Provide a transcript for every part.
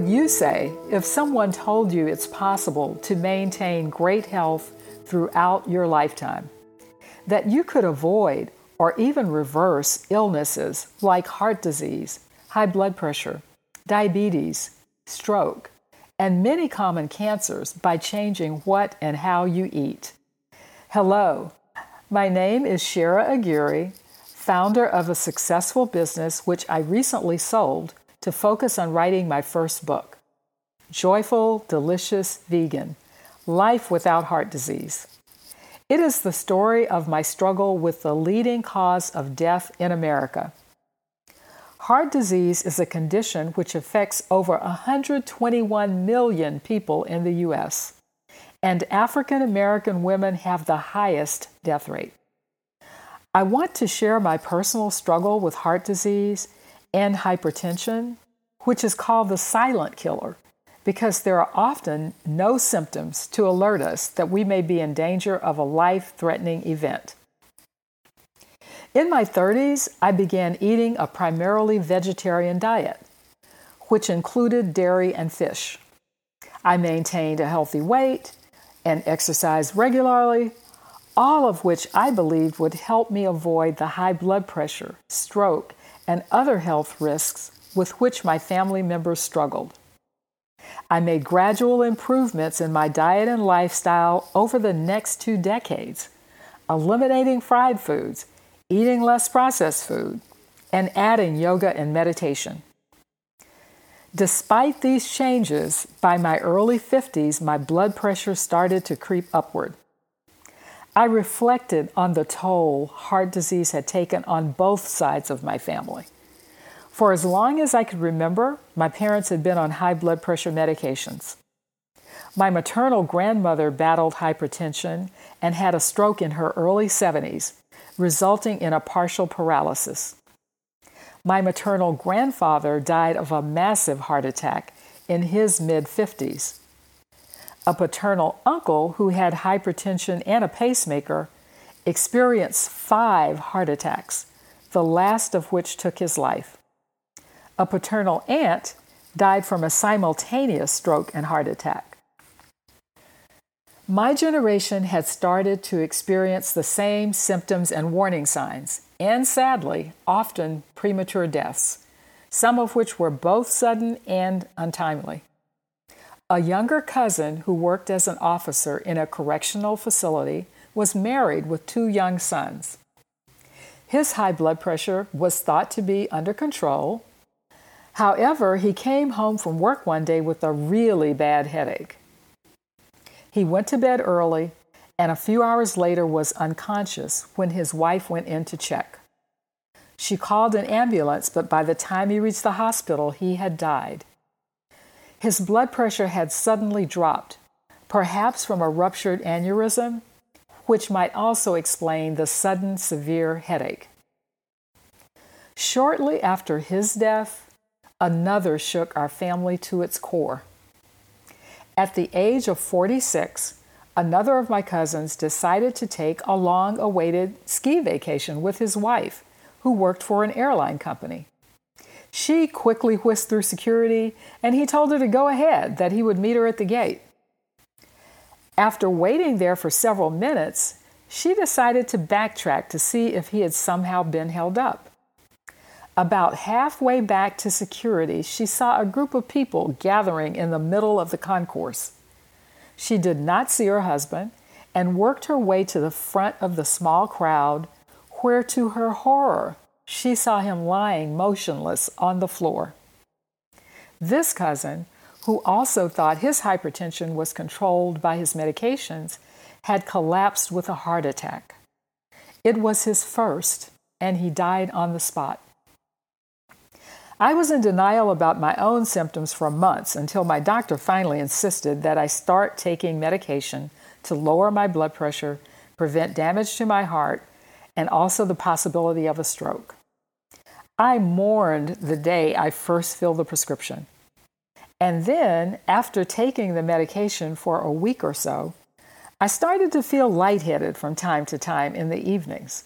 would you say if someone told you it's possible to maintain great health throughout your lifetime? That you could avoid or even reverse illnesses like heart disease, high blood pressure, diabetes, stroke, and many common cancers by changing what and how you eat. Hello, my name is Shara Aguirre, founder of a successful business which I recently sold to focus on writing my first book, Joyful, Delicious Vegan Life Without Heart Disease. It is the story of my struggle with the leading cause of death in America. Heart disease is a condition which affects over 121 million people in the U.S., and African American women have the highest death rate. I want to share my personal struggle with heart disease and hypertension, which is called the silent killer because there are often no symptoms to alert us that we may be in danger of a life threatening event. In my 30s, I began eating a primarily vegetarian diet, which included dairy and fish. I maintained a healthy weight and exercised regularly, all of which I believed would help me avoid the high blood pressure, stroke, and other health risks with which my family members struggled. I made gradual improvements in my diet and lifestyle over the next two decades, eliminating fried foods, eating less processed food, and adding yoga and meditation. Despite these changes, by my early 50s, my blood pressure started to creep upward. I reflected on the toll heart disease had taken on both sides of my family. For as long as I could remember, my parents had been on high blood pressure medications. My maternal grandmother battled hypertension and had a stroke in her early 70s, resulting in a partial paralysis. My maternal grandfather died of a massive heart attack in his mid 50s. A paternal uncle who had hypertension and a pacemaker experienced five heart attacks, the last of which took his life. A paternal aunt died from a simultaneous stroke and heart attack. My generation had started to experience the same symptoms and warning signs, and sadly, often premature deaths, some of which were both sudden and untimely. A younger cousin who worked as an officer in a correctional facility was married with two young sons. His high blood pressure was thought to be under control. However, he came home from work one day with a really bad headache. He went to bed early and a few hours later was unconscious when his wife went in to check. She called an ambulance, but by the time he reached the hospital, he had died. His blood pressure had suddenly dropped, perhaps from a ruptured aneurysm, which might also explain the sudden severe headache. Shortly after his death, another shook our family to its core. At the age of 46, another of my cousins decided to take a long awaited ski vacation with his wife, who worked for an airline company. She quickly whisked through security, and he told her to go ahead, that he would meet her at the gate. After waiting there for several minutes, she decided to backtrack to see if he had somehow been held up. About halfway back to security, she saw a group of people gathering in the middle of the concourse. She did not see her husband and worked her way to the front of the small crowd, where to her horror, she saw him lying motionless on the floor. This cousin, who also thought his hypertension was controlled by his medications, had collapsed with a heart attack. It was his first, and he died on the spot. I was in denial about my own symptoms for months until my doctor finally insisted that I start taking medication to lower my blood pressure, prevent damage to my heart, and also the possibility of a stroke. I mourned the day I first filled the prescription. And then, after taking the medication for a week or so, I started to feel lightheaded from time to time in the evenings.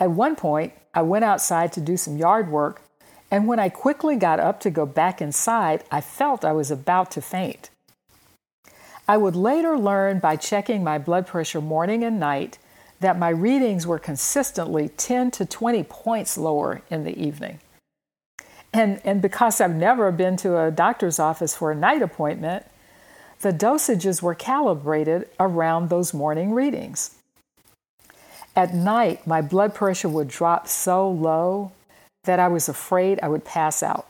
At one point, I went outside to do some yard work and when I quickly got up to go back inside, I felt I was about to faint. I would later learn by checking my blood pressure morning and night that my readings were consistently 10 to 20 points lower in the evening. And, and because I've never been to a doctor's office for a night appointment, the dosages were calibrated around those morning readings. At night, my blood pressure would drop so low that I was afraid I would pass out.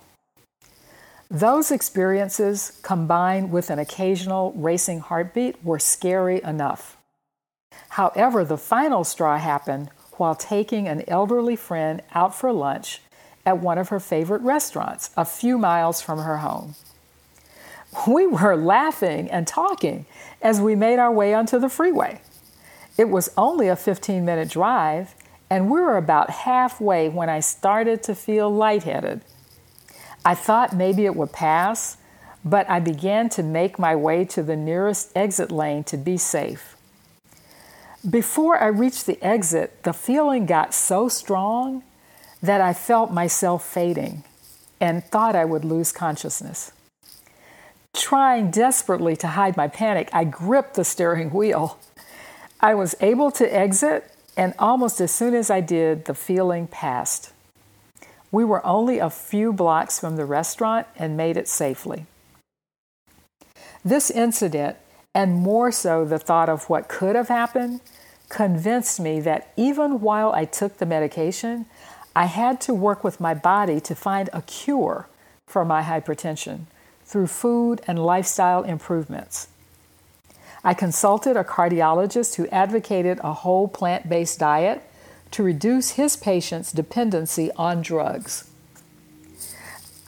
Those experiences, combined with an occasional racing heartbeat, were scary enough. However, the final straw happened while taking an elderly friend out for lunch at one of her favorite restaurants a few miles from her home. We were laughing and talking as we made our way onto the freeway. It was only a 15 minute drive, and we were about halfway when I started to feel lightheaded. I thought maybe it would pass, but I began to make my way to the nearest exit lane to be safe. Before I reached the exit, the feeling got so strong that I felt myself fading and thought I would lose consciousness. Trying desperately to hide my panic, I gripped the steering wheel. I was able to exit, and almost as soon as I did, the feeling passed. We were only a few blocks from the restaurant and made it safely. This incident, and more so the thought of what could have happened, convinced me that even while I took the medication, I had to work with my body to find a cure for my hypertension through food and lifestyle improvements. I consulted a cardiologist who advocated a whole plant based diet to reduce his patients' dependency on drugs.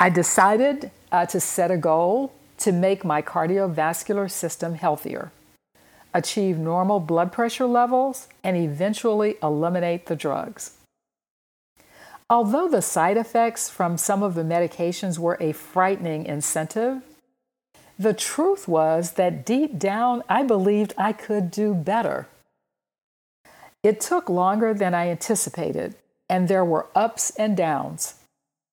I decided uh, to set a goal to make my cardiovascular system healthier, achieve normal blood pressure levels, and eventually eliminate the drugs. Although the side effects from some of the medications were a frightening incentive, the truth was that deep down I believed I could do better. It took longer than I anticipated, and there were ups and downs,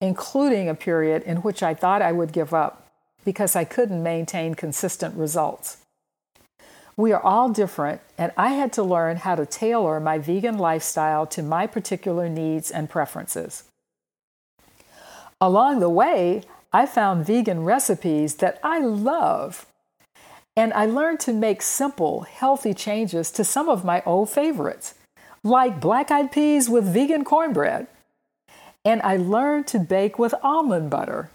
including a period in which I thought I would give up because I couldn't maintain consistent results. We are all different, and I had to learn how to tailor my vegan lifestyle to my particular needs and preferences. Along the way, I found vegan recipes that I love, and I learned to make simple, healthy changes to some of my old favorites, like black eyed peas with vegan cornbread. And I learned to bake with almond butter.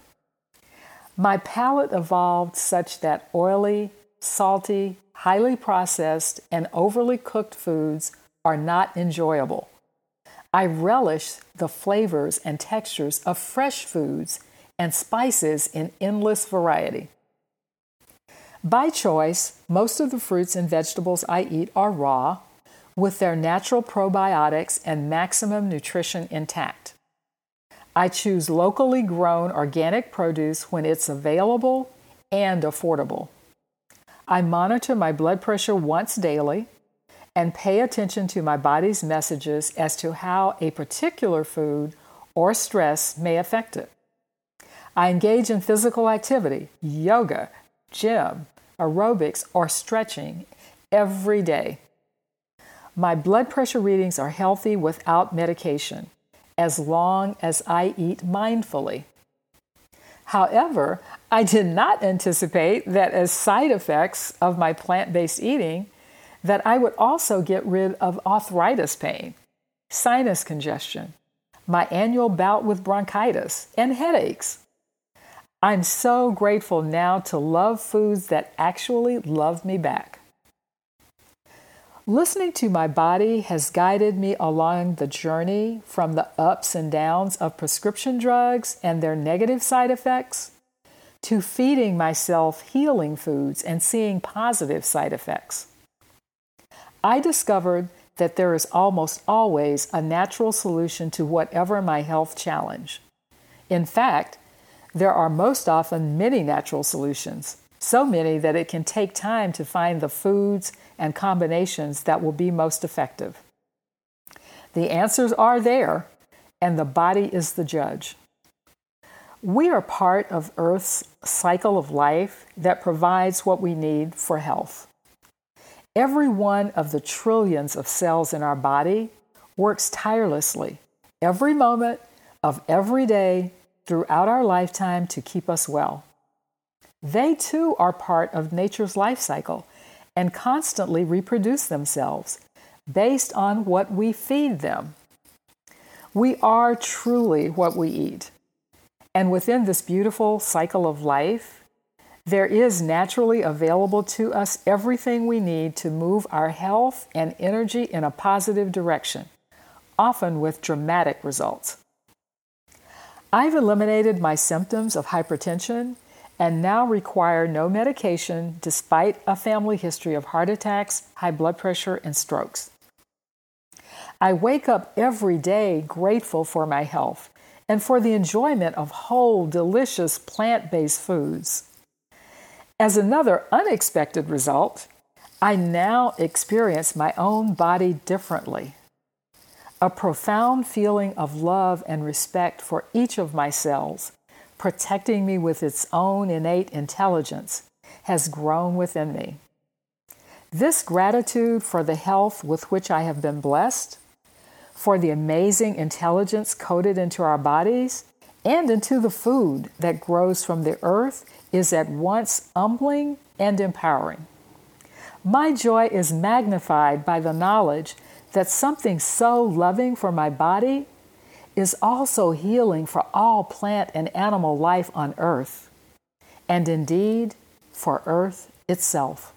My palate evolved such that oily, salty, highly processed, and overly cooked foods are not enjoyable. I relish the flavors and textures of fresh foods and spices in endless variety. By choice, most of the fruits and vegetables I eat are raw, with their natural probiotics and maximum nutrition intact. I choose locally grown organic produce when it's available and affordable. I monitor my blood pressure once daily and pay attention to my body's messages as to how a particular food or stress may affect it. I engage in physical activity, yoga, gym, aerobics, or stretching every day. My blood pressure readings are healthy without medication as long as I eat mindfully. However, I did not anticipate that as side effects of my plant-based eating that I would also get rid of arthritis pain, sinus congestion, my annual bout with bronchitis, and headaches. I'm so grateful now to love foods that actually love me back. Listening to my body has guided me along the journey from the ups and downs of prescription drugs and their negative side effects to feeding myself healing foods and seeing positive side effects. I discovered that there is almost always a natural solution to whatever my health challenge. In fact, there are most often many natural solutions, so many that it can take time to find the foods and combinations that will be most effective. The answers are there, and the body is the judge. We are part of Earth's cycle of life that provides what we need for health. Every one of the trillions of cells in our body works tirelessly every moment of every day throughout our lifetime to keep us well. They too are part of nature's life cycle and constantly reproduce themselves based on what we feed them. We are truly what we eat. And within this beautiful cycle of life, there is naturally available to us everything we need to move our health and energy in a positive direction, often with dramatic results. I've eliminated my symptoms of hypertension and now require no medication despite a family history of heart attacks, high blood pressure, and strokes. I wake up every day grateful for my health and for the enjoyment of whole, delicious plant based foods. As another unexpected result, I now experience my own body differently. A profound feeling of love and respect for each of my cells, protecting me with its own innate intelligence, has grown within me. This gratitude for the health with which I have been blessed, for the amazing intelligence coded into our bodies, and into the food that grows from the earth is at once humbling and empowering. My joy is magnified by the knowledge that something so loving for my body is also healing for all plant and animal life on earth, and indeed for earth itself.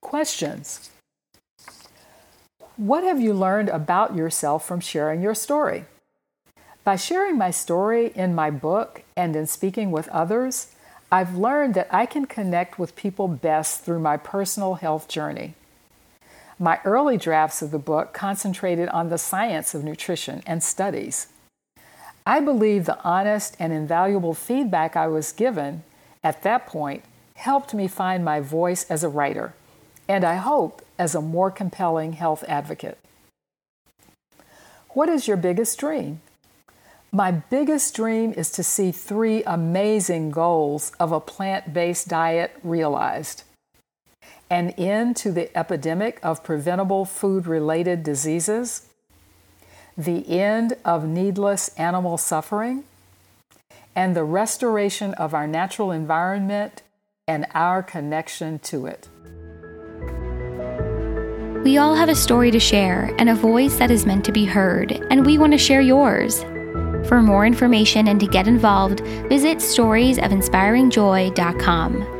Questions What have you learned about yourself from sharing your story? By sharing my story in my book and in speaking with others, I've learned that I can connect with people best through my personal health journey. My early drafts of the book concentrated on the science of nutrition and studies. I believe the honest and invaluable feedback I was given at that point helped me find my voice as a writer, and I hope as a more compelling health advocate. What is your biggest dream? My biggest dream is to see three amazing goals of a plant based diet realized an end to the epidemic of preventable food related diseases, the end of needless animal suffering, and the restoration of our natural environment and our connection to it. We all have a story to share and a voice that is meant to be heard, and we want to share yours. For more information and to get involved, visit storiesofinspiringjoy.com.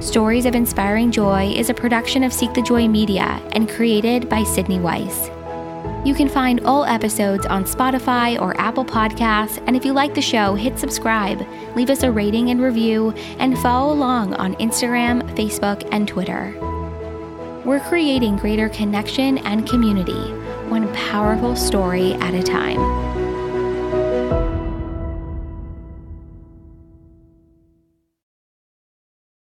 Stories of Inspiring Joy is a production of Seek the Joy Media and created by Sydney Weiss. You can find all episodes on Spotify or Apple Podcasts, and if you like the show, hit subscribe, leave us a rating and review, and follow along on Instagram, Facebook, and Twitter. We're creating greater connection and community, one powerful story at a time.